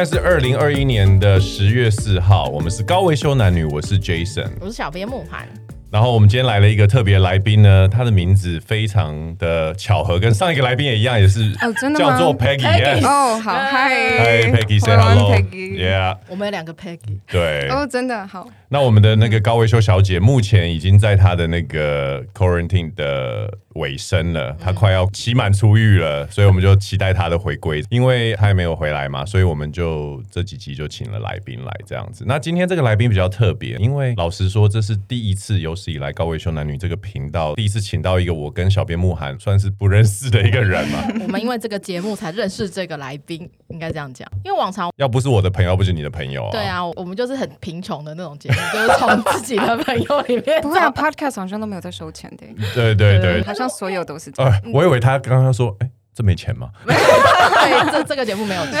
现在是二零二一年的十月四号，我们是高维修男女，我是 Jason，我是小编慕寒。然后我们今天来了一个特别来宾呢，他的名字非常的巧合，跟上一个来宾也一样，也是哦，真的叫做 Peggy。哦，好，嗨，嗨，Peggy，say hello，Yeah，我们有两个 Peggy。对，哦，真的好。那我们的那个高维修小姐目前已经在她的那个 quarantine 的尾声了，她快要期满出狱了，所以我们就期待她的回归，因为她还没有回来嘛，所以我们就这几集就请了来宾来这样子。那今天这个来宾比较特别，因为老实说，这是第一次有史以来高维修男女这个频道第一次请到一个我跟小编慕寒算是不认识的一个人嘛。我们因为这个节目才认识这个来宾，应该这样讲，因为往常要不是我的朋友，不是你的朋友啊。对啊，我们就是很贫穷的那种节目。就是从自己的朋友里面，不会啊，Podcast 好像都没有在收钱的。对对对，好像所有都是这样。呃，我以为他刚刚说，哎，这没钱吗？对，这这个节目没有钱。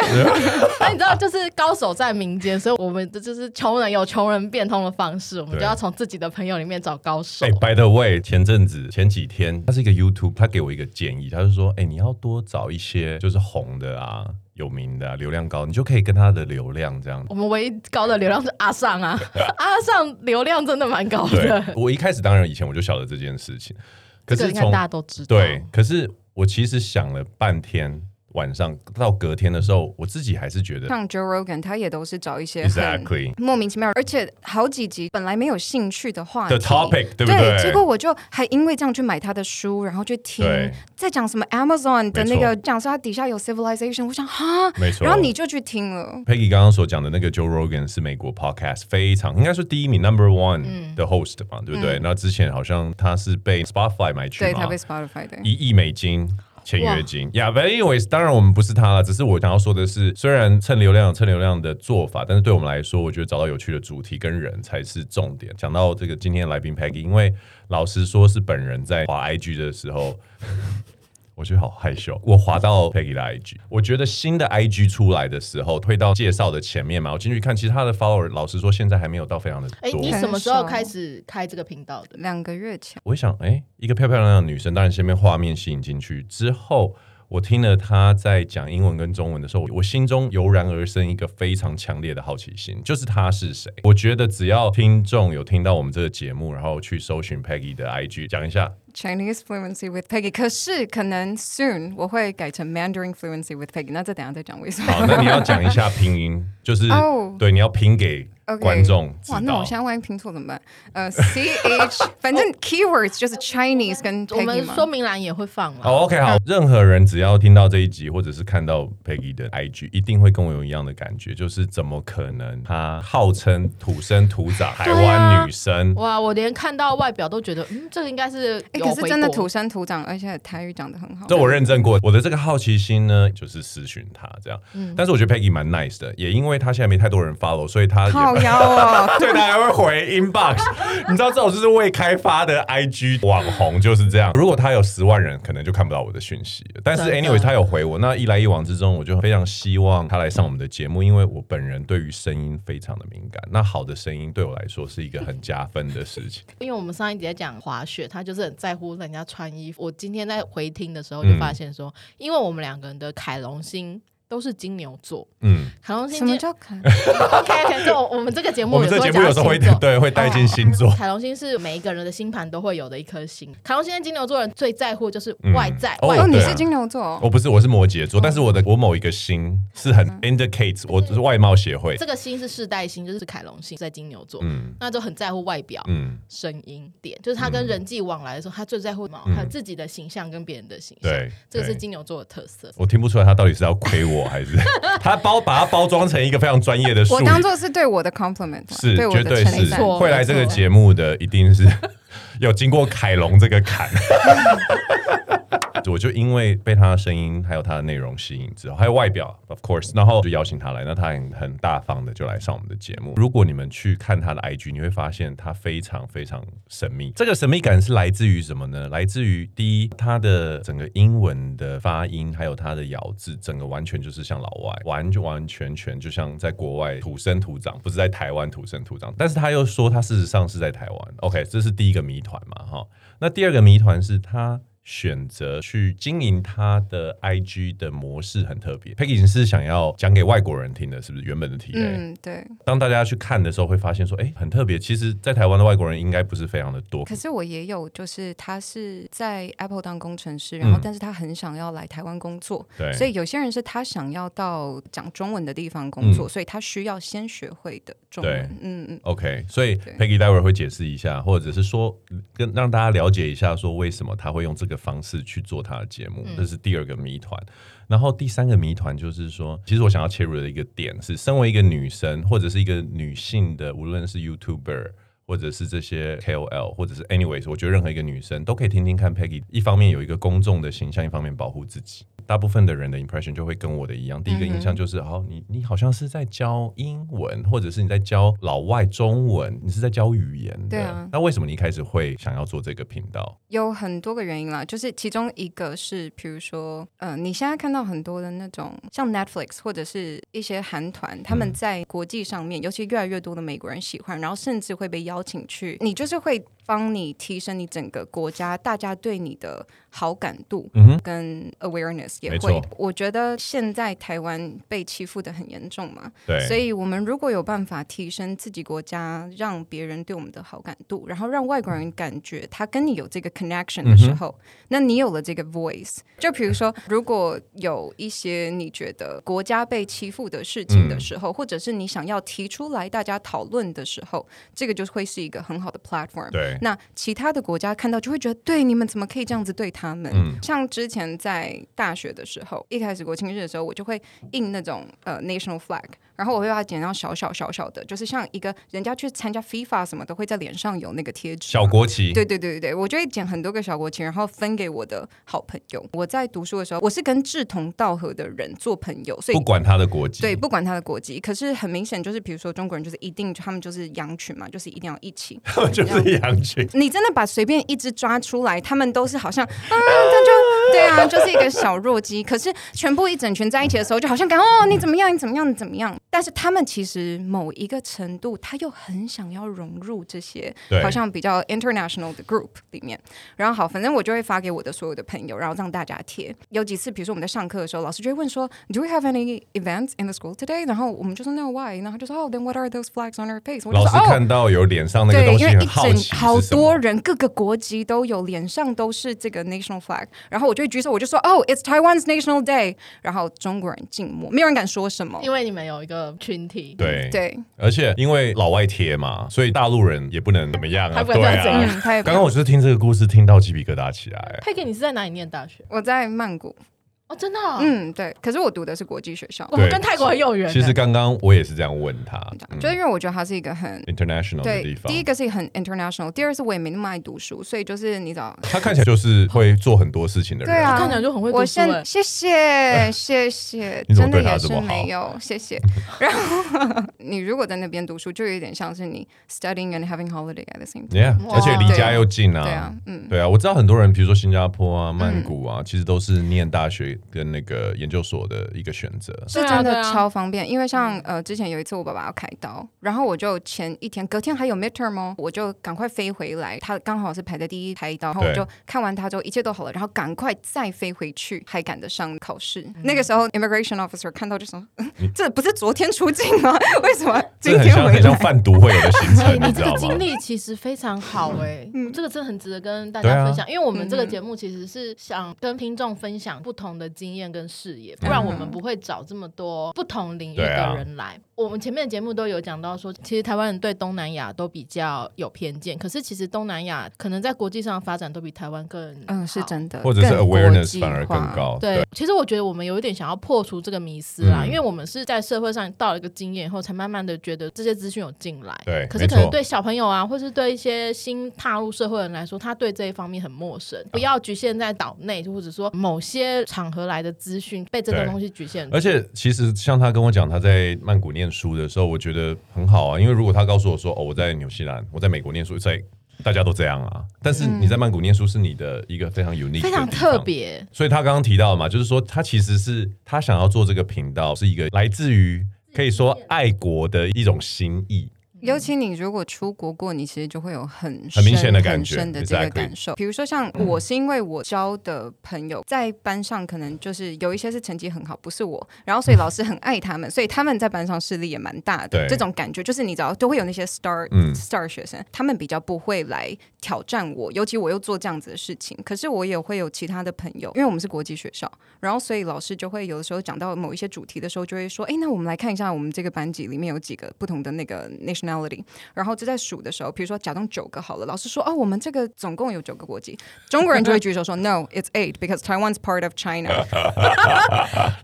那 你知道，就是高手在民间，所以我们的就是穷人有穷人变通的方式，我们就要从自己的朋友里面找高手。哎，By the way，前阵子前几天，他是一个 YouTube，他给我一个建议，他就说，哎，你要多找一些就是红的啊。有名的、啊、流量高，你就可以跟他的流量这样。我们唯一高的流量是阿尚啊，阿尚流量真的蛮高的。我一开始当然以前我就晓得这件事情，可是从大家都知道。对，可是我其实想了半天。晚上到隔天的时候，我自己还是觉得像 Joe Rogan，他也都是找一些 exactly 莫名其妙，而且好几集本来没有兴趣的话的 topic，对不对？对，结果我就还因为这样去买他的书，然后去听，在讲什么 Amazon 的那个讲说他底下有 civilization，我想哈，没错，然后你就去听了。Peggy 刚刚所讲的那个 Joe Rogan 是美国 podcast 非常应该说第一名 number one 的 host 嘛，嗯、对不对？那、嗯、之前好像他是被 Spotify 买去嘛，对，他被 Spotify 的一亿美金。签约金呀，But anyways，当然我们不是他了，只是我想要说的是，虽然蹭流量蹭流量的做法，但是对我们来说，我觉得找到有趣的主题跟人才是重点。讲到这个今天的来宾 Peggy，因为老实说是本人在滑 IG 的时候。我觉得好害羞。我滑到 Peggy 的 IG，我觉得新的 IG 出来的时候，推到介绍的前面嘛，我进去看，其实他的 follower 老实说，现在还没有到非常的多。哎，你什么时候开始开这个频道的？两个月前。我想，哎，一个漂漂亮亮的女生，当然先被画面吸引进去之后。我听了他在讲英文跟中文的时候，我心中油然而生一个非常强烈的好奇心，就是他是谁？我觉得只要听众有听到我们这个节目，然后去搜寻 Peggy 的 IG，讲一下 Chinese fluency with Peggy。可是可能 soon 我会改成 Mandarin fluency with Peggy，那这等下再讲为什么。好，那你要讲一下拼音，就是、oh. 对，你要拼给。观众哇，那我现在万一拼错怎么办？呃，C H，反正 keywords 就是 Chinese 跟 Peggy。我们说明栏也会放嘛。好，OK，好。任何人只要听到这一集，或者是看到 Peggy 的 IG，一定会跟我有一样的感觉，就是怎么可能？她号称土生土长台湾女生。哇，我连看到外表都觉得，嗯，这个应该是。哎，可是真的土生土长，而且台语讲得很好。这我认证过。我的这个好奇心呢，就是私讯他这样。嗯。但是我觉得 Peggy 蛮 nice 的，也因为他现在没太多人 follow，所以他也。好妖哦。对，他还会回 inbox，你知道这种就是未开发的 IG 网红就是这样。如果他有十万人，可能就看不到我的讯息。但是 anyway，他有回我。那一来一往之中，我就非常希望他来上我们的节目，因为我本人对于声音非常的敏感。那好的声音对我来说是一个很加分的事情。因为我们上一集在讲滑雪，他就是很在乎人家穿衣服。我今天在回听的时候就发现说，嗯、因为我们两个人的凯龙星。都是金牛座，嗯，凯龙星什么叫凯？OK OK，就我们这个节目，我们这节目有时候会对会带进星座。凯龙星是每一个人的星盘都会有的一颗星。凯龙星跟金牛座人最在乎就是外在。哦，你是金牛座？我不是，我是摩羯座。但是我的我某一个星是很 indicates，我是外貌协会。这个星是世代星，就是凯龙星在金牛座，嗯，那就很在乎外表，嗯，声音点，就是他跟人际往来的时候，他最在乎什么，他自己的形象跟别人的形象。对，这个是金牛座的特色。我听不出来他到底是要亏我还是。他包把它包装成一个非常专业的书，我当做是对我的 compliment，是对绝对是会来这个节目的，一定是有经过凯龙这个坎。我就因为被他的声音还有他的内容吸引之后，还有外表，of course，然后就邀请他来。那他很很大方的就来上我们的节目。如果你们去看他的 IG，你会发现他非常非常神秘。这个神秘感是来自于什么呢？来自于第一，他的整个英文的发音，还有他的咬字，整个完全就是像老外，完完全全就像在国外土生土长，不是在台湾土生土长。但是他又说他事实上是在台湾。OK，这是第一个谜团嘛，哈。那第二个谜团是他。选择去经营他的 IG 的模式很特别。Peggy 是想要讲给外国人听的，是不是原本的题？嗯，对。当大家去看的时候，会发现说，哎、欸，很特别。其实，在台湾的外国人应该不是非常的多。可是我也有，就是他是在 Apple 当工程师，然后但是他很想要来台湾工作。对、嗯。所以有些人是他想要到讲中文的地方工作，嗯、所以他需要先学会的中文。嗯嗯。OK，所以 Peggy 待会儿会解释一下，或者是说跟让大家了解一下，说为什么他会用这个方式去做他的节目。这是第二个谜团。然后第三个谜团就是说，其实我想要切入的一个点是，身为一个女生或者是一个女性的，无论是 YouTuber 或者是这些 KOL，或者是 anyways，我觉得任何一个女生都可以听听看 Peggy。一方面有一个公众的形象，一方面保护自己。大部分的人的 impression 就会跟我的一样，第一个印象就是，哦，你你好像是在教英文，或者是你在教老外中文，你是在教语言的。对啊。那为什么你一开始会想要做这个频道？有很多个原因啦，就是其中一个是，比如说，呃，你现在看到很多的那种像 Netflix 或者是一些韩团，他们在国际上面，嗯、尤其越来越多的美国人喜欢，然后甚至会被邀请去，你就是会。帮你提升你整个国家大家对你的好感度，跟 awareness 也会。我觉得现在台湾被欺负的很严重嘛，对，所以我们如果有办法提升自己国家，让别人对我们的好感度，然后让外国人感觉他跟你有这个 connection 的时候，嗯、那你有了这个 voice。就比如说，如果有一些你觉得国家被欺负的事情的时候，嗯、或者是你想要提出来大家讨论的时候，这个就会是一个很好的 platform。对。那其他的国家看到就会觉得，对，你们怎么可以这样子对他们？嗯、像之前在大学的时候，一开始国庆日的时候，我就会印那种呃 national flag。然后我会把它剪到小小小小的，就是像一个人家去参加 FIFA 什么都，会在脸上有那个贴纸。小国旗。对对对对对，我就会剪很多个小国旗，然后分给我的好朋友。我在读书的时候，我是跟志同道合的人做朋友，所以不管他的国籍。对，不管他的国籍。可是很明显，就是比如说中国人，就是一定他们就是羊群嘛，就是一定要一起。他 们就是羊群。你真的把随便一只抓出来，他们都是好像啊，他就 对啊，就是一个小弱鸡。可是全部一整群在一起的时候，就好像感哦，你怎么样？你怎么样？你怎么样？但是他们其实。某一个程度，他又很想要融入这些，好像比较 international 的 group 里面。然后好，反正我就会发给我的所有的朋友，然后让大家贴。有几次，比如说我们在上课的时候，老师就会问说：“Do we have any events in the school today？” 然后我们就说：“No, why？” 然后他就说：“Oh, then what are those flags on our face？” 我老师看到有脸上那个东西，很好奇，好多人各个国籍都有，脸上都是这个 national flag。然后我就会举手，我就说：“Oh, it's Taiwan's national day。”然后中国人静默，没有人敢说什么，因为你们有一个群体。对对。而且因为老外贴嘛，所以大陆人也不能怎么样啊。对啊，刚刚我就是听这个故事，听到鸡皮疙瘩起来。佩克，你是在哪里念大学？我在曼谷。哦，真的、哦？嗯，对。可是我读的是国际学校，对跟泰国很有缘。其实刚刚我也是这样问他，嗯、就是因为我觉得他是一个很 international 的地方。第一个是很 international，第二是我也没那么爱读书，所以就是你知道，他看起来就是会做很多事情的人，对啊，看起来就很会读书。我先谢谢谢谢，你怎么对他这么好？真的也是没有，谢谢。然后你如果在那边读书，就有点像是你 studying and having holiday at the same time。Yeah，而且离家又近啊。对啊，嗯，对啊，我知道很多人，比如说新加坡啊、曼谷啊，其实都是念大学跟那个。研究所的一个选择。是真的超方便，因为像呃之前有一次我爸爸要开刀，然后我就前一天隔天还有 midterm 哦，我就赶快飞回来，他刚好是排在第一开刀，然后我就看完他之后一切都好了，然后赶快再飞回去，还赶得上考试。那个时候 immigration officer 看到就说：“ 这不是昨天出境吗？为什么？今天回来？”很像贩毒会有的行程，你这个经历其实非常好哎，这个真的很值得跟大家分享，因为我们这个节目其实是想跟听众分享不同的经验跟视野。不然我们不会找这么多不同领域的人来。啊、我们前面的节目都有讲到说，其实台湾人对东南亚都比较有偏见，可是其实东南亚可能在国际上发展都比台湾更嗯是真的，或者是 awareness 反而更高。对，对其实我觉得我们有一点想要破除这个迷思啦，嗯、因为我们是在社会上到了一个经验以后，才慢慢的觉得这些资讯有进来。对，可是可能对小朋友啊，或是对一些新踏入社会的人来说，他对这一方面很陌生。不要局限在岛内，或者说某些场合来的资讯被这个东西局限。而且其实像他跟我讲他在曼谷念书的时候，我觉得很好啊。因为如果他告诉我说哦，我在纽西兰，我在美国念书，在大家都这样啊。但是你在曼谷念书是你的一个非常 unique、非常特别。所以他刚刚提到嘛，就是说他其实是他想要做这个频道，是一个来自于可以说爱国的一种心意。尤其你如果出国过，你其实就会有很很明显的感觉，很深的这个感受。比如说，像我是因为我交的朋友在班上，可能就是有一些是成绩很好，不是我，然后所以老师很爱他们，所以他们在班上势力也蛮大的。这种感觉就是你知道，都会有那些 star、嗯、star 学生，他们比较不会来挑战我，尤其我又做这样子的事情。可是我也会有其他的朋友，因为我们是国际学校，然后所以老师就会有的时候讲到某一些主题的时候，就会说：“哎，那我们来看一下我们这个班级里面有几个不同的那个 nationality。”然后就在数的时候，比如说假装九个好了，老师说：“哦，我们这个总共有九个国籍。”中国人就会举手说：“No, it's eight because Taiwan's part of China。”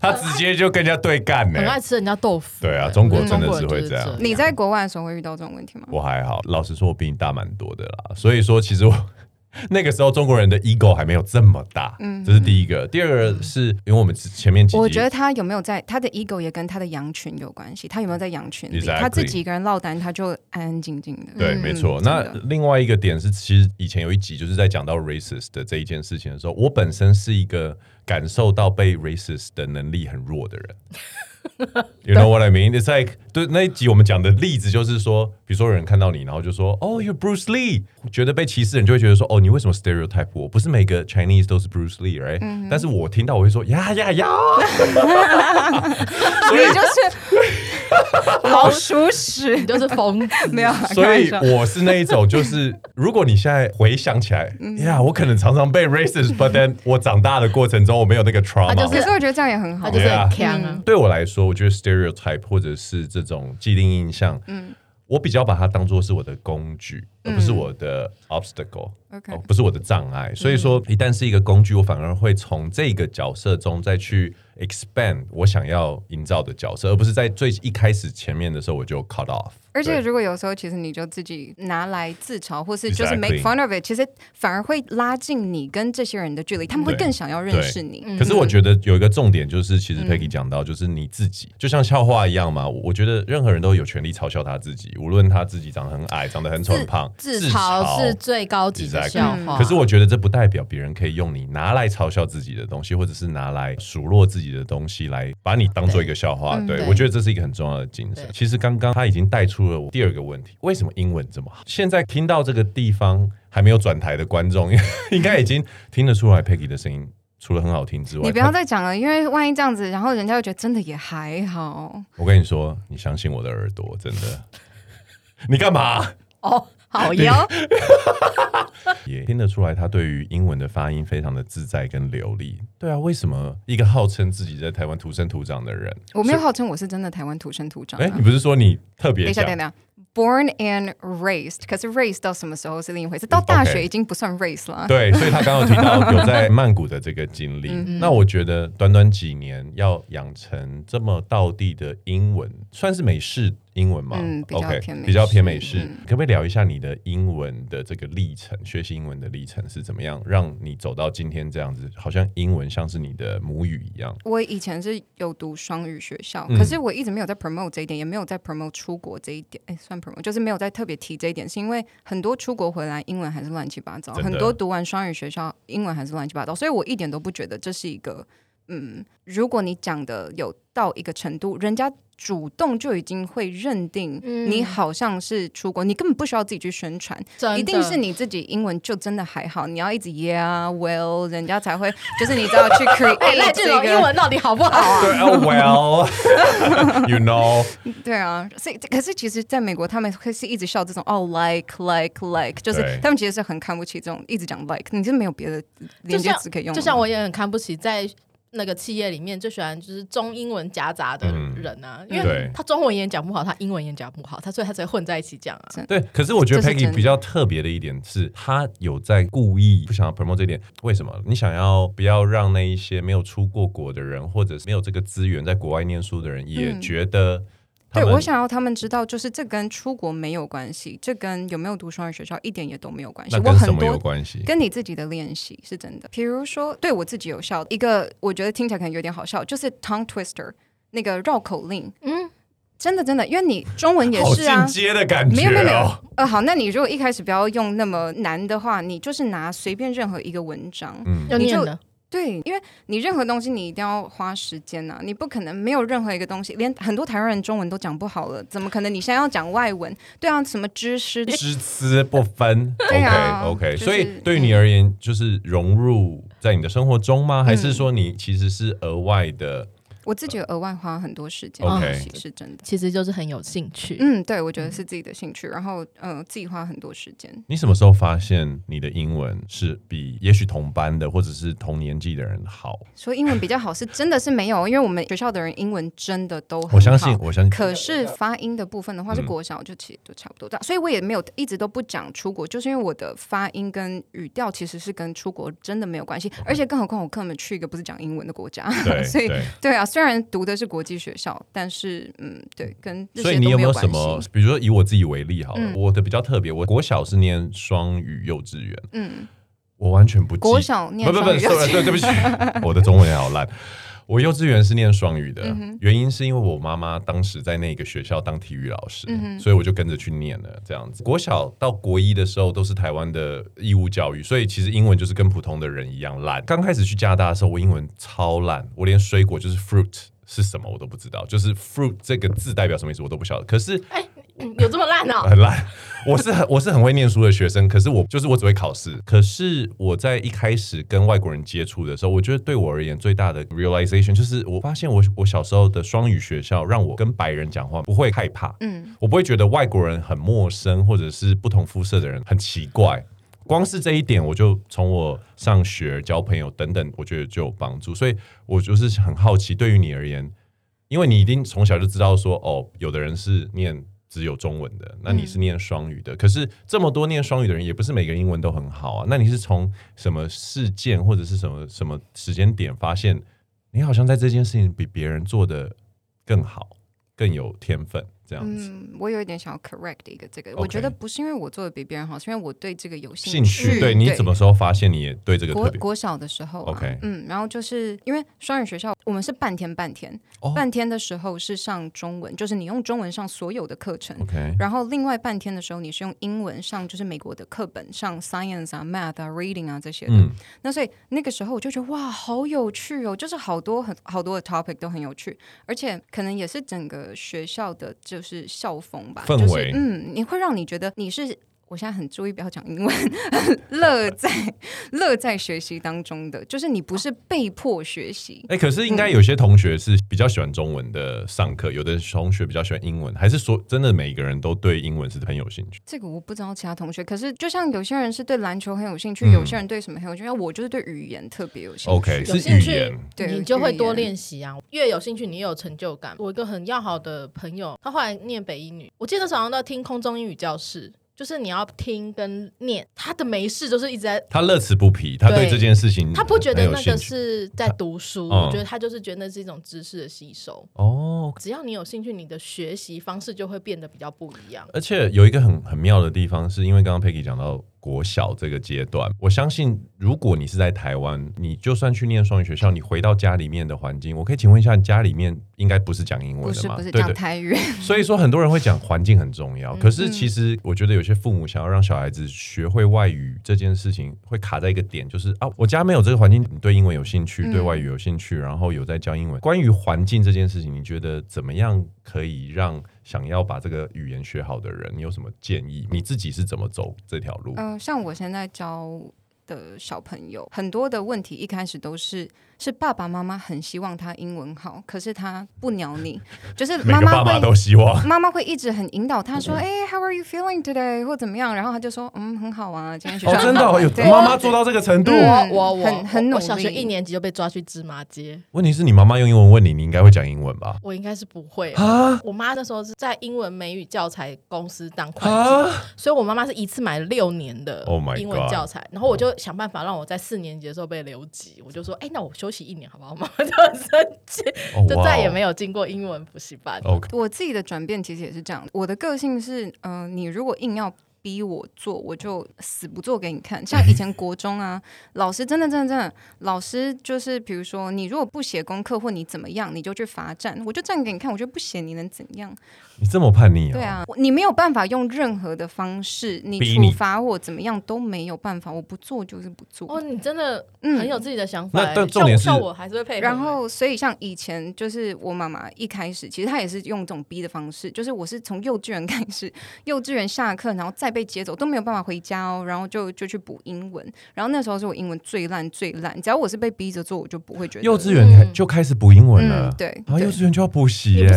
他直接就跟人家对干呢，很爱吃人家豆腐。对啊，中国真的是会这样。你在国外的时候会遇到这种问题吗？我还好，老实说，我比你大蛮多的啦。所以说，其实我。那个时候中国人的 ego 还没有这么大，嗯，这是第一个。第二个是因为我们前面我觉得他有没有在他的 ego 也跟他的羊群有关系，他有没有在羊群里，Exactly. 他自己一个人落单，他就安安静静的。对，没错。那另外一个点是，其实以前有一集就是在讲到 racist 的这一件事情的时候，我本身是一个感受到被 racist 的能力很弱的人。You know what I mean? It's like 对那一集我们讲的例子就是说，比如说有人看到你，然后就说哦、oh,，You're Bruce Lee，觉得被歧视的人就会觉得说，哦，你为什么 stereotype 我？不是每个 Chinese 都是 Bruce Lee，right？、嗯、但是我听到我会说呀呀呀，所以就是 老鼠屎，你就是疯子，没有。所以我是那一种，就是如果你现在回想起来，呀、嗯，yeah, 我可能常常被 racist，but then 我长大的过程中我没有那个 trauma，可是我觉得这样也很好，就是很强、啊。对我来说。说我觉得 stereotype 或者是这种既定印象，嗯，我比较把它当做是我的工具，嗯、而不是我的 obstacle，、okay. 哦，不是我的障碍。所以说，一旦是一个工具，我反而会从这个角色中再去 expand 我想要营造的角色，而不是在最一开始前面的时候我就 cut off。而且如果有时候其实你就自己拿来自嘲，或是就是 make fun of it，其实反而会拉近你跟这些人的距离，他们会更想要认识你。可是我觉得有一个重点就是，其实 Peggy 讲到，就是你自己就像笑话一样嘛。我觉得任何人都有权利嘲笑他自己，无论他自己长得很矮、长得很丑、很胖，自嘲是最高级的笑话。可是我觉得这不代表别人可以用你拿来嘲笑自己的东西，或者是拿来数落自己的东西来把你当做一个笑话。对，我觉得这是一个很重要的精神。其实刚刚他已经带出了我第二个问题。为什么英文这么好？现在听到这个地方还没有转台的观众，应该已经听得出来 Peggy 的声音除了很好听之外，你不要再讲了，因为万一这样子，然后人家会觉得真的也还好。我跟你说，你相信我的耳朵，真的。你干嘛？哦，好哟。也听得出来，他对于英文的发音非常的自在跟流利。对啊，为什么一个号称自己在台湾土生土长的人，我没有号称我是真的台湾土生土长。哎，你不是说你特别？等一下，等一下。Born and raised，可是 raised 到什么时候是另一回事。到大学已经不算 raised 了。Okay. 对，所以他刚刚提到有在曼谷的这个经历。那我觉得短短几年要养成这么道地的英文，算是美式。英文吗？嗯，比较偏美式。Okay, 比较偏美式。嗯。可不可以聊一下你的英文的这个历程？学习英文的历程是怎么样，让你走到今天这样子？好像英文像是你的母语一样。我以前是有读双语学校，可是我一直没有在 promote 这一点，也没有在 promote 出国这一点。哎，算 promote，就是没有在特别提这一点，是因为很多出国回来英文还是乱七八糟，很多读完双语学校英文还是乱七八糟，所以我一点都不觉得这是一个。嗯，如果你讲的有到一个程度，人家主动就已经会认定你好像是出国，嗯、你根本不需要自己去宣传，一定是你自己英文就真的还好，你要一直 yeah well，人家才会 就是你知道去 create 赖俊龙英文到底好不好啊？对，well，you know，对啊，所以可是其实在美国，他们会是一直笑这种哦，like like like，就是他们其实是很看不起这种一直讲 like，你是没有别的连接词可以用，就像我也很看不起在。那个企业里面最喜欢就是中英文夹杂的人啊，嗯、因为他中文也讲不好，他英文也讲不好，他所以他才混在一起讲啊。对，可是我觉得 Peggy 比较特别的一点是，他有在故意不想要 promote 这点。为什么？你想要不要让那一些没有出过国的人，或者是没有这个资源在国外念书的人，也觉得、嗯？对，我想要他们知道，就是这跟出国没有关系，这跟有没有读双语学校一点也都没有关系。我很多有关系？跟你自己的练习是真的。比如说，对我自己有效的一个，我觉得听起来可能有点好笑，就是 tongue twister 那个绕口令。嗯，真的真的，因为你中文也是啊，进阶的感觉、哦。没有没有没有。呃，好，那你如果一开始不要用那么难的话，你就是拿随便任何一个文章，嗯，你就。对，因为你任何东西你一定要花时间呐、啊，你不可能没有任何一个东西，连很多台湾人中文都讲不好了，怎么可能你现在要讲外文？对啊，什么知识知词不分 对啊，OK OK，、就是、所以对于你而言，就是融入在你的生活中吗？嗯、还是说你其实是额外的？我自己额外花很多时间，OK，是真的，其实就是很有兴趣。嗯，对，我觉得是自己的兴趣，然后呃，自己花很多时间。你什么时候发现你的英文是比也许同班的或者是同年纪的人好？说英文比较好是真的是没有，因为我们学校的人英文真的都很好。我相信，我相信。可是发音的部分的话，是国小就其实都差不多大，嗯、所以我也没有一直都不讲出国，就是因为我的发音跟语调其实是跟出国真的没有关系，而且更何况我根本去一个不是讲英文的国家，所以对，对啊，虽然读的是国。国际学校，但是嗯，对，跟所以你有没有什么？比如说以我自己为例好了，嗯、我的比较特别，我国小是念双语幼稚园，嗯，我完全不记国小念不不不，对对不起，我的中文也好烂。我幼稚园是念双语的，嗯，原因是因为我妈妈当时在那个学校当体育老师，嗯，所以我就跟着去念了这样子。国小到国一的时候都是台湾的义务教育，所以其实英文就是跟普通的人一样烂。刚开始去加拿大的时候，我英文超烂，我连水果就是 fruit。是什么我都不知道，就是 fruit 这个字代表什么意思我都不晓得。可是，哎、欸，有这么烂哦？很烂。我是很我是很会念书的学生，可是我就是我只会考试。可是我在一开始跟外国人接触的时候，我觉得对我而言最大的 realization 就是我发现我我小时候的双语学校让我跟白人讲话不会害怕，嗯，我不会觉得外国人很陌生，或者是不同肤色的人很奇怪。光是这一点，我就从我上学、交朋友等等，我觉得就有帮助。所以我就是很好奇，对于你而言，因为你一定从小就知道说，哦，有的人是念只有中文的，那你是念双语的。嗯。可是这么多念双语的人，也不是每个英文都很好啊。那你是从什么事件或者是什么什么时间点发现，你好像在这件事情比别人做的更好，更有天分？这样子，嗯，我有一点想要 correct 的一个这个，okay. 我觉得不是因为我做的比别人好，是因为我对这个有兴趣。兴趣，对，你什么时候发现你也对这个特别？国国小的时候，啊，OK，嗯，然后就是因为双语学校，我们是半天半天，oh. 半天的时候是上中文，就是你用中文上所有的课程，OK，然后另外半天的时候你是用英文上，就是美国的课本上 science 啊、math 啊、reading 啊这些的。嗯，那所以那个时候我就觉得哇，好有趣哦，就是好多很好多的 topic 都很有趣，而且可能也是整个学校的就是校风。氛围，就是，嗯，你会让你觉得你是。我现在很注意不要讲英文，乐在乐在学习当中的，就是你不是被迫学习。哎、欸，可是应该有些同学是比较喜欢中文的上课，有的同学比较喜欢英文，还是说真的每一个人都对英文是很有兴趣？这个我不知道其他同学，可是就像有些人是对篮球很有兴趣，嗯、有些人对什么很有兴趣，我就是对语言特别有兴趣。OK，是语言，对，你就会多练习啊，越有兴趣，你越有成就感。我一个很要好的朋友，他后来念北一女，我记得早上都要听空中英语教室。就是你要听跟念，他的没事就是一直在，他乐此不疲，他对这件事情，他不觉得那个是在读书，我觉得他就是觉得那是一种知识的吸收。哦，只要你有兴趣，你的学习方式就会变得比较不一样。而且有一个很很妙的地方，是因为刚刚 Peggy 讲到。国小这个阶段，我相信，如果你是在台湾，你就算去念双语学校，你回到家里面的环境，我可以请问一下，你家里面应该不是讲英文的吗？不是，不是讲台语。所以说，很多人会讲环境很重要。可是，其实我觉得有些父母想要让小孩子学会外语这件事情，会卡在一个点，就是啊，我家没有这个环境，你对英文有兴趣，对外语有兴趣，然后有在教英文。关于环境这件事情，你觉得怎么样可以让？想要把这个语言学好的人，你有什么建议？你自己是怎么走这条路？嗯、呃，像我现在教的小朋友，很多的问题一开始都是。是爸爸妈妈很希望他英文好，可是他不鸟你，就是妈妈会都希望妈妈会一直很引导他说：“哎、欸、，How are you feeling today？” 或怎么样，然后他就说：“嗯，很好啊，今天学校。”哦，真的有妈妈做到这个程度，我我我很很努力。我小学一年级就被抓去芝麻街。问题是你妈妈用英文问你，你应该会讲英文吧？我应该是不会啊。我妈那时候是在英文美语教材公司当会计，所以我妈妈是一次买了六年的英文教材，然后我就想办法让我在四年级的时候被留级，我就说：“哎、欸，那我休息一年好不好？”妈妈就很生气，就再也没有进过英文补习班。Oh. 我自己的转变其实也是这样，我的个性是，嗯、呃，你如果硬要。逼我做，我就死不做给你看。像以前国中啊，老师真的真的真的，老师就是比如说你如果不写功课或你怎么样，你就去罚站，我就站给你看。我觉得不写你能怎样？你这么叛逆啊？对啊，你没有办法用任何的方式，你处罚我怎么样都没有办法。我不做就是不做。哦，你真的很有自己的想法。那但重点是，我还是会配合。然后，所以像以前就是我妈妈一开始，其实她也是用这种逼的方式，就是我是从幼稚园开始，幼稚园下课然后再被接走都没有办法回家哦，然后就就去补英文。然后那时候是我英文最烂最烂，只要我是被逼着做，我就不会觉得。幼稚园就开始补英文了，对，然后幼稚园就要补习耶。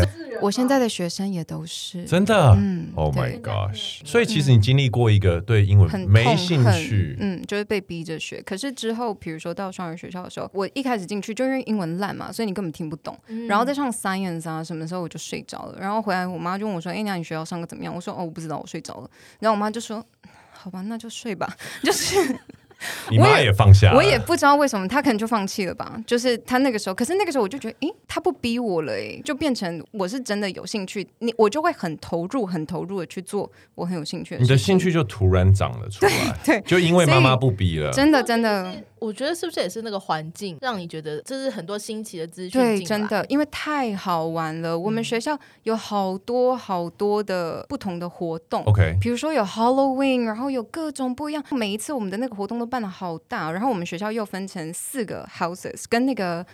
我现在的学生也都是真的，嗯，Oh my gosh！所以其实你经历过一个对英文没兴趣，嗯，就是被逼着学。可是之后，比如说到双语学校的时候，我一开始进去就因为英文烂嘛，所以你根本听不懂。然后再上 science 啊什么时候我就睡着了。然后回来，我妈就问我说：“哎，那你学校上课怎么样？”我说：“哦，我不知道，我睡着了。”然后我妈就说：“好吧，那就睡吧。”就是。你妈也放下了，我也不知道为什么，他可能就放弃了吧。就是他那个时候，可是那个时候我就觉得，诶，他不逼我了，诶，就变成我是真的有兴趣，你我就会很投入、很投入的去做我很有兴趣的事情。你的兴趣就突然长了出来，对，对就因为妈妈不逼了，真的真的。我觉得是不是也是那个环境让你觉得这是很多新奇的资讯？对，真的，因为太好玩了。我们学校有好多好多的不同的活动，OK，比如说有 Halloween，然后有各种不一样。每一次我们的那个活动都办的好大，然后我们学校又分成四个 houses，跟那个。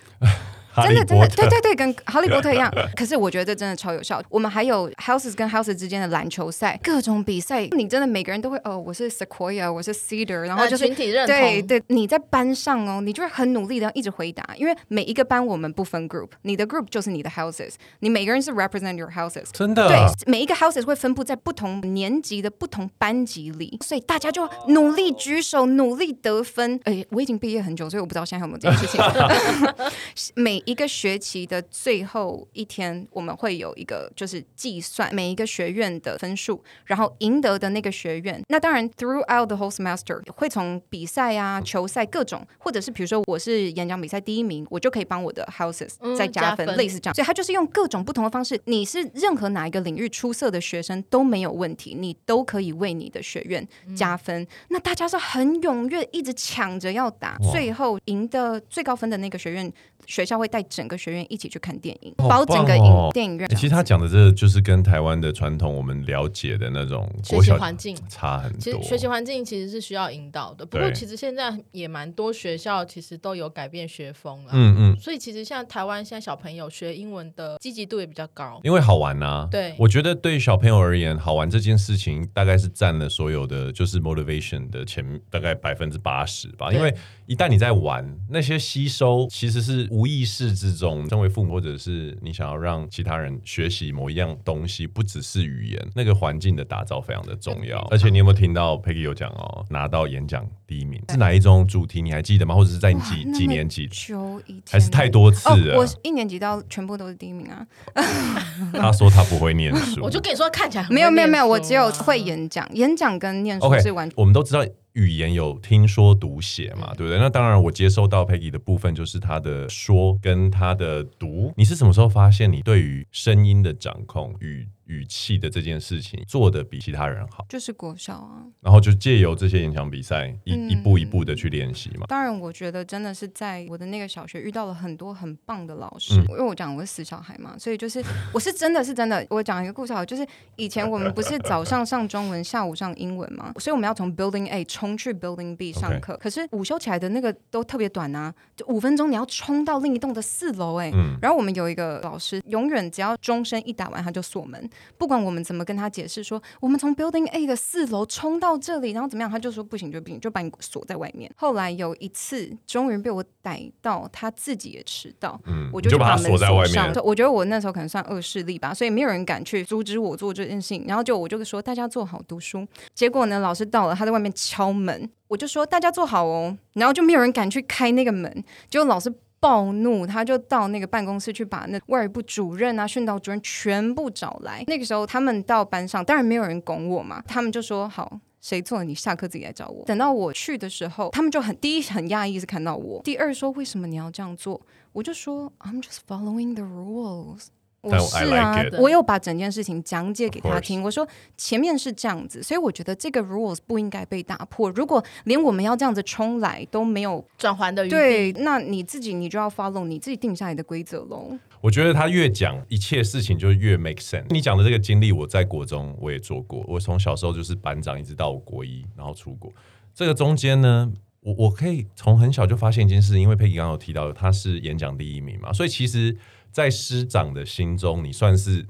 真的真的对对对，跟哈利波特一样。可是我觉得这真的超有效。我们还有 houses 跟 houses 之间的篮球赛，各种比赛。你真的每个人都会哦，我是 Sequoia，我是 Cedar，然后就是群体认同。对对，你在班上哦，你就会很努力的一直回答，因为每一个班我们不分 group，你的 group 就是你的 houses，你每个人是 represent your houses。真的。对，每一个 houses 会分布在不同年级的不同班级里，所以大家就努力举手，努力得分。哎，我已经毕业很久，所以我不知道现在还有没有这件事情。每一个学期。的最后一天，我们会有一个就是计算每一个学院的分数，然后赢得的那个学院。那当然，throughout the whole semester 会从比赛啊、球赛各种，或者是比如说我是演讲比赛第一名，我就可以帮我的 houses 再加分，嗯、加分类似这样。所以他就是用各种不同的方式，你是任何哪一个领域出色的学生都没有问题，你都可以为你的学院加分。嗯、那大家是很踊跃，一直抢着要打，最后赢得最高分的那个学院。学校会带整个学院一起去看电影，哦、包整个影电影院。其实他讲的这个就是跟台湾的传统我们了解的那种学习环境差很多。其实学习环境其实是需要引导的，不过其实现在也蛮多学校其实都有改变学风了。嗯嗯。所以其实像台湾现在小朋友学英文的积极度也比较高，因为好玩啊。对，我觉得对小朋友而言，好玩这件事情大概是占了所有的就是 motivation 的前大概百分之八十吧。因为一旦你在玩，那些吸收其实是无意识之中，身为父母或者是你想要让其他人学习某一样东西，不只是语言，那个环境的打造非常的重要。而且你有没有听到 Peggy 有讲哦，拿到演讲第一名是哪一种主题？你还记得吗？或者是在你几几年级？还是太多次了？我一年级到全部都是第一名啊。他说他不会念书，我就跟你说看起来没有没有没有，我只有会演讲，演讲跟念书是完全。我们都知道。语言有听说读写嘛，对不对？那当然，我接收到 Peggy 的部分就是他的说跟他的读。你是什么时候发现你对于声音的掌控与语气的这件事情做的比其他人好，就是国小啊，然后就借由这些演讲比赛一、嗯、一步一步的去练习嘛。当然，我觉得真的是在我的那个小学遇到了很多很棒的老师，嗯、因为我讲我是死小孩嘛，所以就是我是真的是真的。我讲一个故事好，就是以前我们不是早上上中文，下午上英文嘛，所以我们要从 Building A 冲去 Building B 上课。可是午休起来的那个都特别短啊，就五分钟你要冲到另一栋的四楼哎。嗯、然后我们有一个老师，永远只要钟声一打完，他就锁门。不管我们怎么跟他解释说，我们从 Building A 的四楼冲到这里，然后怎么样，他就说不行就不行，就把你锁在外面。后来有一次，终于被我逮到，他自己也迟到，嗯，我就，就把门锁在外面。我觉得我那时候可能算恶势力吧，所以没有人敢去阻止我做这件事情。然后就我就说大家坐好读书。结果呢，老师到了，他在外面敲门，我就说大家坐好哦，然后就没有人敢去开那个门。结果老师。暴怒，他就到那个办公室去把那外语部主任啊、训导主任全部找来。那个时候他们到班上，当然没有人拱我嘛，他们就说：“好，谁错了你下课自己来找我。”等到我去的时候，他们就很第一很讶异是看到我，第二说为什么你要这样做？我就说：“I'm just following the rules。”我是啊，我有把整件事情讲解给他听。我说前面是这样子，所以我觉得这个 rules 不应该被打破。如果连我们要这样子冲来都没有转圜的余地，对，那你自己你就要 follow 你自己定下来的规则喽。我觉得他越讲一切事情就越 make sense。你讲的这个经历，我在国中我也做过。我从小时候就是班长，一直到我国一，然后出国。这个中间呢，我我可以从很小就发现一件事，因为 Peggy 刚刚有提到他是演讲第一名嘛，所以其实。在师长的心中，你算是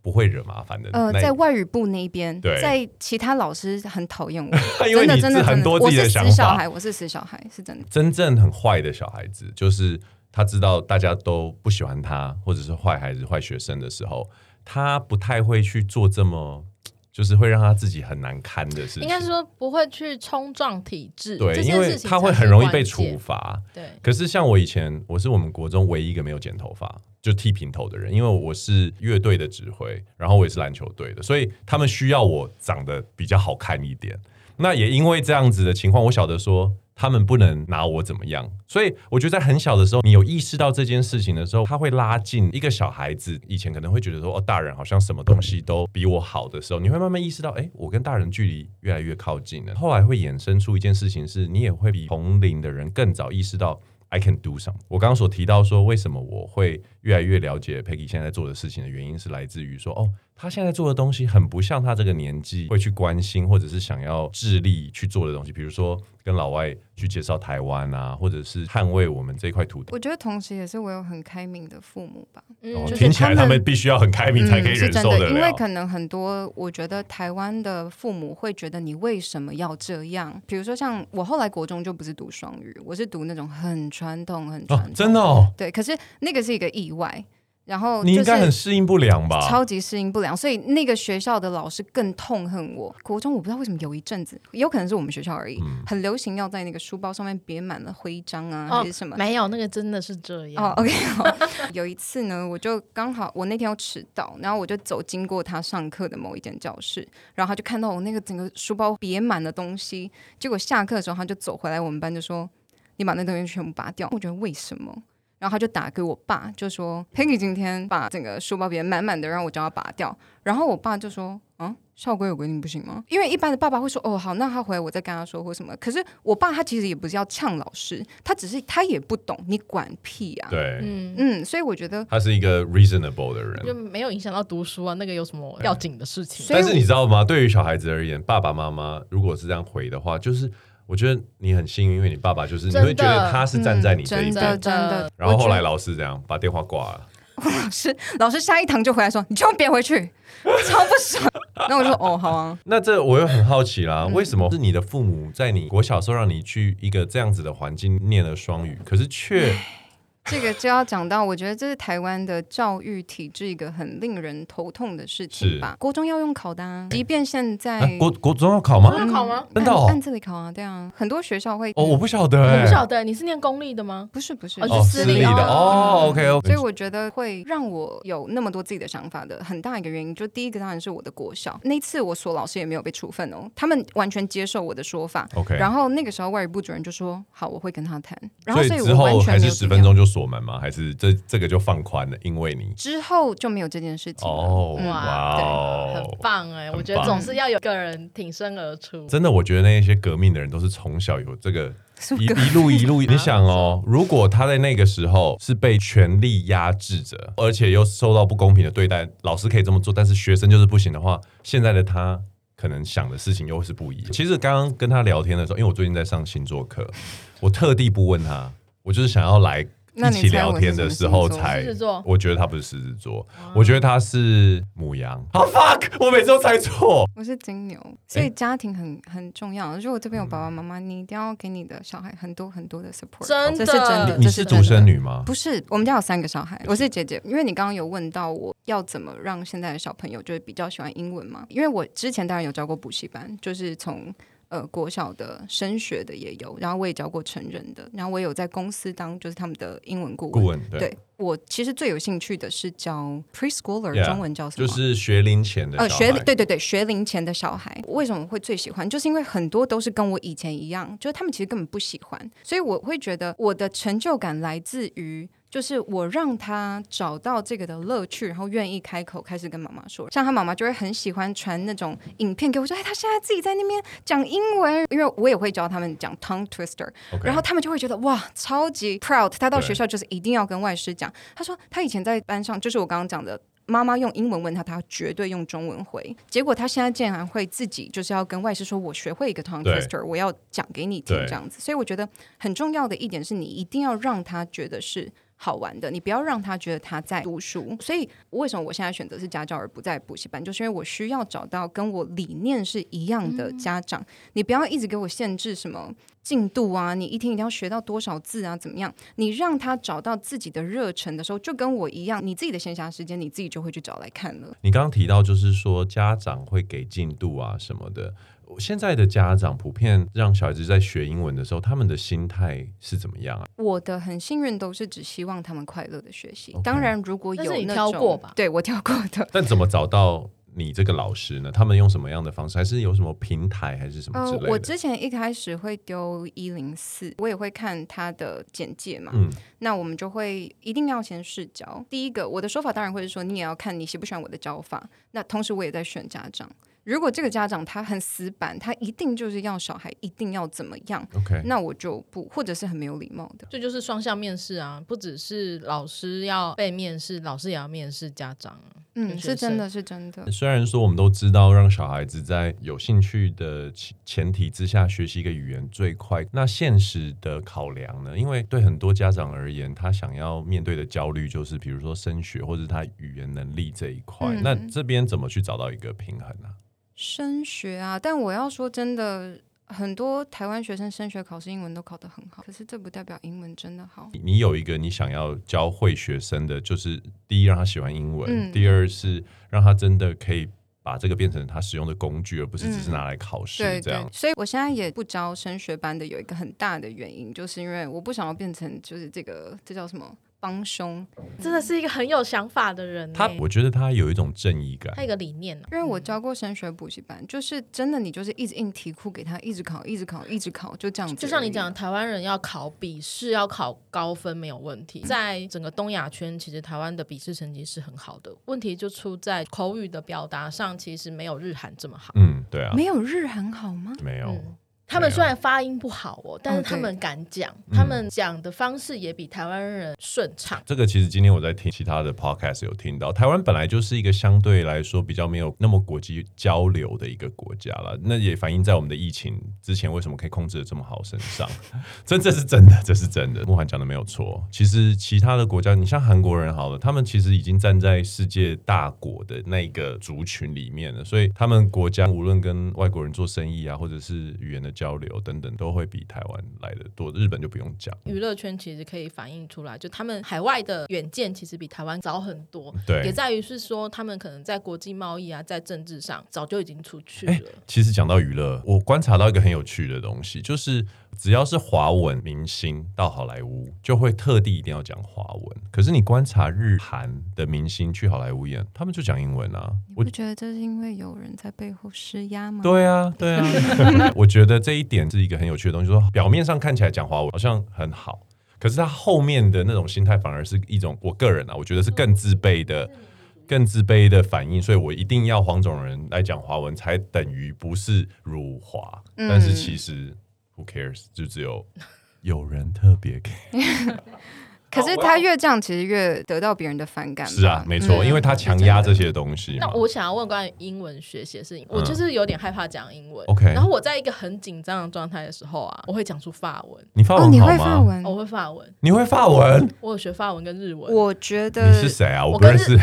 不会惹麻烦的。呃，在外语部那边，在其他老师很讨厌我，因为你是很多自己的想法。我是死小孩，我是死小孩，是真的。真正很坏的小孩子，就是他知道大家都不喜欢他，或者是坏孩子、坏学生的时候，他不太会去做这么。就是会让他自己很难堪的事情，应该是说不会去冲撞体制，对，因为他会很容易被处罚。对，可是像我以前，我是我们国中唯一一个没有剪头发就剃平头的人，因为我是乐队的指挥，然后我也是篮球队的，所以他们需要我长得比较好看一点。那也因为这样子的情况，我晓得说。他们不能拿我怎么样，所以我觉得在很小的时候，你有意识到这件事情的时候，他会拉近一个小孩子。以前可能会觉得说，哦，大人好像什么东西都比我好的时候，你会慢慢意识到，哎，我跟大人距离越来越靠近了。后来会衍生出一件事情，是你也会比同龄的人更早意识到。I can do something。我刚刚所提到说，为什么我会越来越了解 Peggy 现在做的事情的原因，是来自于说，哦，他现在做的东西很不像他这个年纪会去关心或者是想要致力去做的东西，比如说跟老外去介绍台湾啊，或者是捍卫我们这块土地。我觉得同时也是我有很开明的父母吧。嗯，听起来他们必须要很开明才可以忍受的，因为可能很多，我觉得台湾的父母会觉得你为什么要这样？比如说像我后来国中就不是读双语，我是读那种很。传统很传统，哦，真的哦。对，可是那个是一个意外，然后你应该很适应不良吧？超级适应不良，所以那个学校的老师更痛恨我。国中我不知道为什么有一阵子，有可能是我们学校而已，嗯、很流行要在那个书包上面别满了徽章啊，哦、还是什么？没有，那个真的是这样。哦，OK。有一次呢，我就刚好我那天要迟到，然后我就走经过他上课的某一间教室，然后他就看到我那个整个书包别满了东西，结果下课的时候他就走回来我们班就说。你把那东西全部拔掉，我觉得为什么？然后他就打给我爸，就说 Peggy 今天把整个书包别满满的，让我叫他拔掉。然后我爸就说：“嗯，校规有规定不行吗？因为一般的爸爸会说：‘哦，好，那他回来我再跟他说或什么。’可是我爸他其实也不是要呛老师，他只是他也不懂，你管屁啊！对，嗯嗯，所以我觉得他是一个 reasonable 的人，就没有影响到读书啊。那个有什么要紧的事情？但是你知道吗？对于小孩子而言，爸爸妈妈如果是这样回的话，就是。我觉得你很幸运，因为你爸爸就是你会觉得他是站在你这一边，真的真的。然后后来老师这样？把电话挂了，老师老师下一堂就回来说：“你千万别回去，超不爽。”那我就说：“哦，好啊。”那这我又很好奇啦，为什么？是你的父母在你国小时候让你去一个这样子的环境念了双语，可是却…… 这个就要讲到，我觉得这是台湾的教育体制一个很令人头痛的事情吧。国中要用考的，啊，即便现在，啊，国国中要考吗？要考吗？真的哦，按这里考啊，对啊，很多学校会。哦，我不晓得，我不晓得，你是念公立的吗？不是，不是，哦，是私立的。哦，OK OK。所以我觉得会让我有那么多自己的想法的很大一个原因，就第一个当然是我的国小那次，我所老师也没有被处分哦，他们完全接受我的说法。OK。然后那个时候外语部主任就说：“好，我会跟他谈。”然后所以之后还是十分钟就锁门吗？还是？这这个就放宽了，因为你之后就没有这件事情哦，哇，很棒哎！我觉得总是要有个人挺身而出。真的，我觉得那些革命的人都是从小有这个一一路一路。你想哦，如果他在那个时候是被权力压制着，而且又受到不公平的对待，老师可以这么做，但是学生就是不行的话，现在的他可能想的事情又是不一样。其实刚刚跟他聊天的时候，因为我最近在上星座课，我特地不问他，我就是想要来。一起聊天的时候才，我觉得他不是狮子座，我觉得他是母羊。好 fuck，我每次都猜错。我是金牛，所以家庭很很重要。如果这边有爸爸妈妈，你一定要给你的小孩很多很多的 support。真的，这是真的。你是独生女吗？不是，我们家有三个小孩，我是姐姐。因为你刚刚有问到我要怎么让现在的小朋友就是比较喜欢英文嘛？因为我之前当然有教过补习班，就是从。呃，国小的升学的也有，然后我也教过成人的，然后我也有在公司当就是他们的英文顾问。顾问，对，对我其实最有兴趣的是教 preschooler Yeah, 中文叫什么？就是学龄前的。呃，学对对对，学龄前的小孩，为什么会最喜欢？就是因为很多都是跟我以前一样，就是他们其实根本不喜欢，所以我会觉得我的成就感来自于。就是我让他找到这个的乐趣，然后愿意开口开始跟妈妈说。像他妈妈就会很喜欢传那种影片给我说，哎，他现在自己在那边讲英文，因为我也会教他们讲 tongue twister，Okay. 然后他们就会觉得哇，超级 proud。他到学校就是一定要跟外师讲。他说他以前在班上，就是我刚刚讲的。妈妈用英文问他，他绝对用中文回。结果他现在竟然会自己就是要跟外师说：“我学会一个 tongue twister，我要讲给你听。”这样子。所以我觉得很重要的一点是你一定要让他觉得是好玩的，你不要让他觉得他在读书。所以为什么我现在选择是家教而不在补习班，就是因为我需要找到跟我理念是一样的家长。嗯、你不要一直给我限制什么进度啊，你一天一定要学到多少字啊，怎么样？你让他找到自己的热忱的时候，就跟我一样，你自己的闲暇时间，你自己就会去找来看了。你刚刚提到就是说家长会给进度啊什么的。现在的家长普遍让小孩子在学英文的时候，他们的心态是怎么样啊？我的很幸运都是只希望他们快乐的学习。当然，如果有挑过吧？对，我挑过的。但怎么找到你这个老师呢？他们用什么样的方式？还是有什么平台，还是什么之类的？呃，我之前一开始会丢一零四，我也会看他的简介嘛。嗯，那我们就会一定要先试教。第一个，我的说法当然会是说，你也要看你喜不喜欢我的教法。那同时，我也在选家长。如果这个家长他很死板，他一定就是要小孩一定要怎么样，OK，那我就不，或者是很没有礼貌的。这就是双向面试啊，不只是老师要被面试，老师也要面试家长。嗯，是真的是真的。虽然说我们都知道，让小孩子在有兴趣的前提之下学习一个语言最快，那现实的考量呢？因为对很多家长而言，他想要面对的焦虑就是，比如说升学或者他语言能力这一块。嗯、那这边怎么去找到一个平衡呢、啊？升学啊，但我要说真的，很多台湾学生升学考试英文都考得很好，可是这不代表英文真的好。你有一个你想要教会学生的，就是第一让他喜欢英文，嗯、第二是让他真的可以把这个变成他使用的工具，而不是只是拿来考试这样。嗯、对对，所以我现在也不教升学班的，有一个很大的原因，就是因为我不想要变成就是这个这叫什么？帮凶，真的是一个很有想法的人。他，我觉得他有一种正义感，他有一个理念。因为我教过升学补习班，就是真的，你就是一直印题库给他，一直考，一直考，一直考，就这样子。就像你讲，台湾人要考笔试，要考高分没有问题。在整个东亚圈，其实台湾的笔试成绩是很好的，问题就出在口语的表达上，其实没有日韩这么好。嗯，对啊，没有日韩好吗？没有。嗯他们虽然发音不好哦，但是他们敢讲，他们讲的方式也比台湾人顺畅。这个其实今天我在听其他的 podcast 有听到，台湾本来就是一个相对来说比较没有那么国际交流的一个国家了，那也反映在我们的疫情之前为什么可以控制的这么好身上。这这是真的，这是真的。慕涵讲的没有错。其实其他的国家，你像韩国人好了，他们其实已经站在世界大国的那个族群里面了，所以他们国家无论跟外国人做生意啊，或者是语言的交流等等都会比台湾来的多，日本就不用讲。娱乐圈其实可以反映出来，就他们海外的远见其实比台湾早很多。对，也在于是说他们可能在国际贸易啊，在政治上早就已经出去了。其实讲到娱乐，我观察到一个很有趣的东西，就是。只要是华文明星到好莱坞，就会特地一定要讲华文。可是你观察日韩的明星去好莱坞演，他们就讲英文啊。你不觉得这是因为有人在背后施压吗？对啊，对啊。我觉得这一点是一个很有趣的东西。说表面上看起来讲华文好像很好，可是他后面的那种心态反而是一种，我个人啊，我觉得是更自卑的、更自卑的反应。所以我一定要黄种人来讲华文，才等于不是辱华。但是其实。Who cares？就只有有人特别给。可是他越这样，其实越得到别人的反感。是啊，没错，因为他强压这些东西。那我想要问关于英文学习的事情，我就是有点害怕讲英文。OK。然后我在一个很紧张的状态的时候啊，我会讲出法文。你法文好吗？你会法文？我会法文。你会法文？我有学法文跟日文。我觉得你是谁啊？我不认识。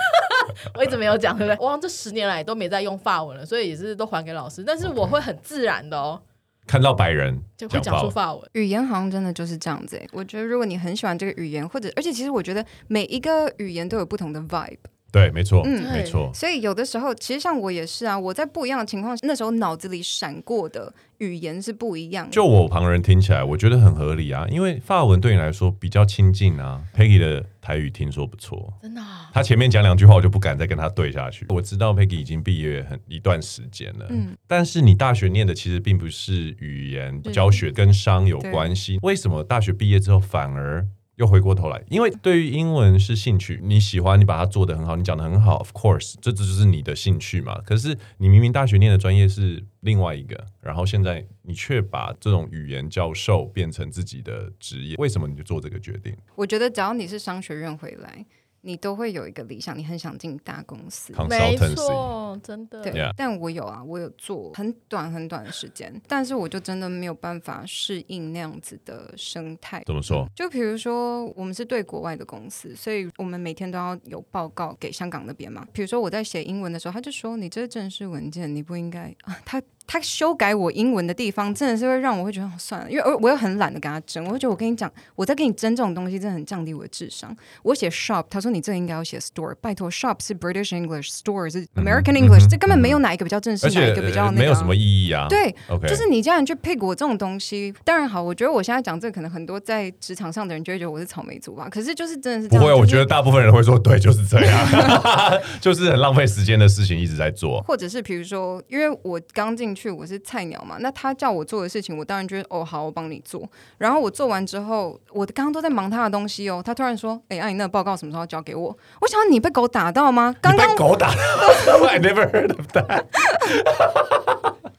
我一直没有讲，对不对？我好像这十年来都没在用法文了，所以也是都还给老师。但是我会很自然的哦。看到白人就会讲出法文，语言好像真的就是这样子欸。我觉得如果你很喜欢这个语言，或者而且其实我觉得每一个语言都有不同的 vibe。对，没错，嗯，没错。所以有的时候，其实像我也是啊，我在不一样的情况，那时候脑子里闪过的语言是不一样的。就我旁人听起来，我觉得很合理啊，因为法文对你来说比较亲近啊。Peggy 的台语听说不错，真的啊。他前面讲两句话，我就不敢再跟他对下去。我知道 Peggy 已经毕业很一段时间了，嗯，但是你大学念的其实并不是语言教学，跟商有关系。为什么大学毕业之后反而？又回过头来，因为对于英文是兴趣，你喜欢，你把它做得很好，你讲得很好，of course，这这就是你的兴趣嘛。可是你明明大学念的专业是另外一个，然后现在你却把这种语言教授变成自己的职业，为什么你就做这个决定？我觉得只要你是商学院回来。你都会有一个理想，你很想进大公司，没错，真的。对.但我有啊，我有做很短很短的时间，但是我就真的没有办法适应那样子的生态。怎么说？就比如说，我们是对国外的公司，所以我们每天都要有报告给香港那边嘛。比如说我在写英文的时候，他就说：“你这正式文件，你不应该啊。”他他修改我英文的地方，真的是会让我会觉得算了，因为我我又很懒得跟他争，我会觉得我跟你讲，我在跟你争这种东西，真的很降低我的智商。我写 shop，他说你这应该要写 store，拜托，shop 是 British English，store 是 American English，、嗯、这根本没有哪一个比较正式，哪一个比较那个，没有什么意义啊。对，Okay. 就是你这样去 pick 我这种东西，当然好，我觉得我现在讲这个，可能很多在职场上的人就会觉得我是草莓族吧。可是就是真的是这样不会，就是、我觉得大部分人会说对，就是这样，就是很浪费时间的事情一直在做，或者是比如说，因为我刚进去，我是菜鸟。嘛，那他叫我做的事情，我当然觉得哦好，我帮你做。然后我做完之后，我刚刚都在忙他的东西哦，他突然说：“哎、欸，那、啊、你那个报告什么时候交给我？”我想你被狗打到吗？刚刚狗打到，I never heard of that。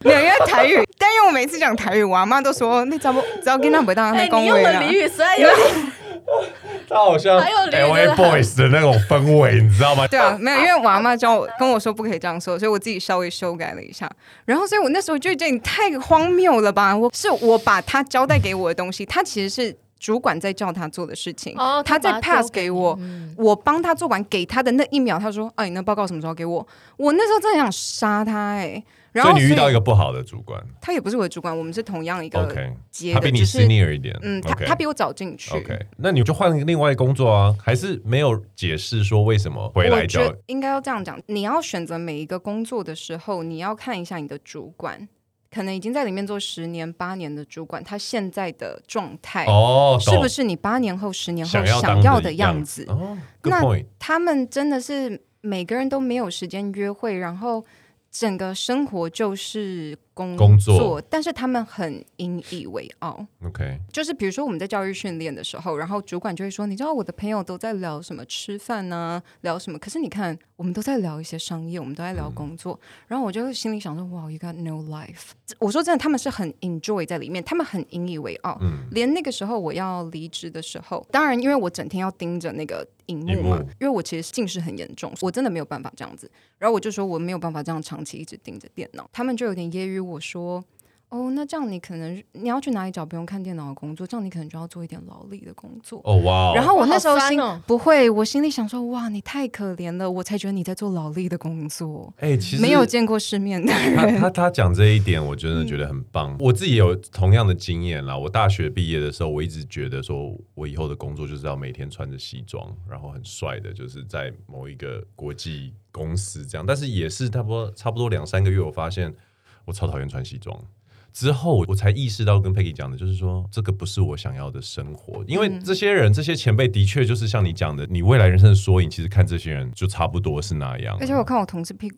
没有，因为台语，但因为我每次讲台语，我阿妈都说你怎么只要跟他不当那恭维了。他好像 LA Boys 的那种氛围，你知道吗？对啊，没有，因为我阿妈教我跟我说不可以这样说，所以我自己稍微修改了一下。然后，所以我那时候就觉得你太荒谬了吧？我是我把他交代给我的东西，他其实是主管在叫他做的事情，哦、他在 pass 给我，嗯、我帮他做完给他的那一秒，他说：“哎、啊，你那报告什么时候给我？”我那时候真的想杀他哎、欸。然后所以你遇到一个不好的主管，他也不是我的主管，我们是同样一个 OK，，他比你 senior 一点，嗯，他他比我早进去。OK，那你就换另外一个工作啊？还是没有解释说为什么回来？我觉得应该要这样讲，你要选择每一个工作的时候，你要看一下你的主管，可能已经在里面做十年八年的主管，他现在的状态哦，是不是你八年后、十年后想要的样子？哦，那他们真的是每个人都没有时间约会，然后。整个生活就是工作，工作，但是他们很引以为傲。OK，就是比如说我们在教育训练的时候，然后主管就会说：“你知道我的朋友都在聊什么吃饭呢？聊什么？可是你看，我们都在聊一些商业，我们都在聊工作。嗯”然后我就心里想说：“哇，you got no life。”我说真的，他们是很 enjoy 在里面，他们很引以为傲。嗯，连那个时候我要离职的时候，当然因为我整天要盯着那个。荧幕嘛，因为我其实近视很严重，我真的没有办法这样子。然后我就说我没有办法这样长期一直盯着电脑。他们就有点揶揄我说。哦，那这样你可能你要去哪里找不用看电脑的工作？这样你可能就要做一点劳力的工作。哦哇！然后我那时候心不会，我心里想说哇，你太可怜了，我才觉得你在做劳力的工作。哎，其实没有见过世面的人。他他讲这一点，我真的觉得很棒。嗯、我自己有同样的经验啦。我大学毕业的时候，我一直觉得说我以后的工作就是要每天穿着西装，然后很帅的，就是在某一个国际公司这样。但是也是差不多差不多两三个月，我发现我超讨厌穿西装。之后我才意识到，跟 Peggy 讲的，就是说这个不是我想要的生活。因为这些人、这些前辈，的确就是像你讲的，你未来人生的缩影。其实看这些人，就差不多是那样。而且我看我同事屁股，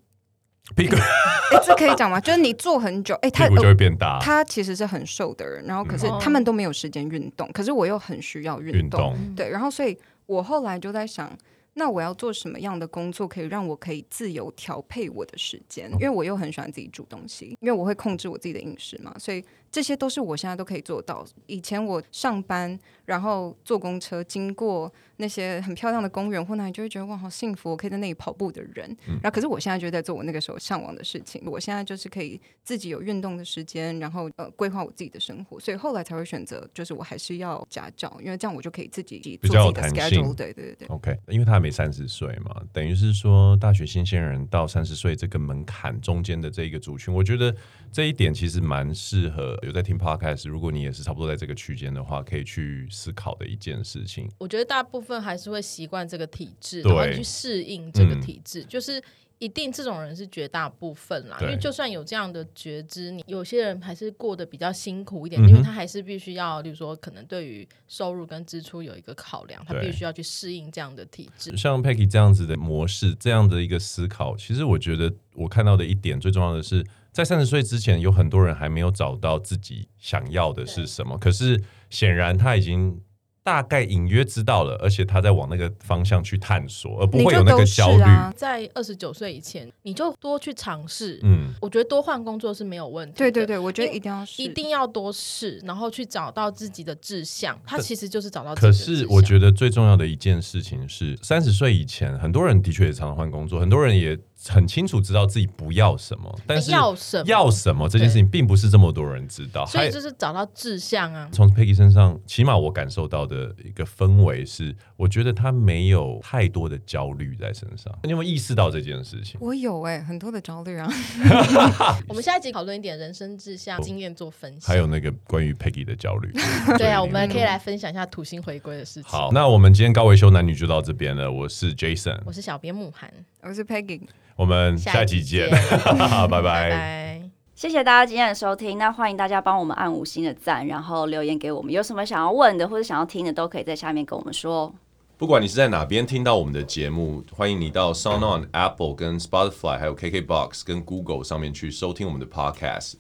屁股，哎，这可以讲吗？就是你坐很久，哎，他屁股就会变大。他其实是很瘦的人，然后可是他们都没有时间运动，可是我又很需要运动。运动对，然后所以我后来就在想。那我要做什么样的工作，可以让我可以自由调配我的时间？因为我又很喜欢自己煮东西，因为我会控制我自己的饮食嘛，所以。这些都是我现在都可以做到。以前我上班，然后坐公车经过那些很漂亮的公园或哪里，就会觉得哇，好幸福，我可以在那里跑步的人。嗯、然后，可是我现在就在做我那个时候向往的事情。我现在就是可以自己有运动的时间，然后呃规划我自己的生活。所以后来才会选择，就是我还是要家教，因为这样我就可以自己做自己的 schedule，比较有弹性。对对对。OK，因为他还没三十岁嘛，等于是说大学新鲜人到三十岁这个门槛中间的这一个族群，我觉得这一点其实蛮适合有在听 Podcast。如果你也是差不多在这个区间的话，可以去思考的一件事情。我觉得大部分还是会习惯这个体制，然后去适应这个体制，嗯、就是一定这种人是绝大部分啦。因为就算有这样的觉知，你有些人还是过得比较辛苦一点，嗯、因为他还是必须要，比如说可能对于收入跟支出有一个考量，他必须要去适应这样的体制。像 Peggy 这样子的模式，这样的一个思考，其实我觉得我看到的一点最重要的是。在三十岁之前，有很多人还没有找到自己想要的是什么。可是显然他已经大概隐约知道了，而且他在往那个方向去探索，而不会有那个焦虑。啊、在二十九岁以前，你就多去尝试。嗯，我觉得多换工作是没有问题。对对对，我觉得一定要，一定要多试，然后去找到自己的志向。他其实就是找到自己的。可是我觉得最重要的一件事情是，三十岁以前，很多人的确也常常换工作，很多人也。很清楚知道自己不要什么，但是要什么要什么这件事情并不是这么多人知道，所以就是找到志向啊。从 Peggy 身上，起码我感受到的一个氛围是，我觉得他没有太多的焦虑在身上。你有没有意识到这件事情？我有哎、欸，很多的焦虑啊。我们下一集讨论一点人生志向经验做分析，还有那个关于 Peggy 的焦虑。对啊，我们可以来分享一下土星回归的事情。好，那我们今天高维修男女就到这边了。我是 Jason，我是小编慕寒，我是 Peggy。我们下期见，拜拜！谢谢大家今天的收听，那欢迎大家帮我们按五星的赞，然后留言给我们，有什么想要问的或者想要听的，都可以在下面跟我们说。不管你是在哪边听到我们的节目，欢迎你到 SoundOn、Apple、跟 Spotify，还有 KKBox 跟 Google 上面去收听我们的 Podcast。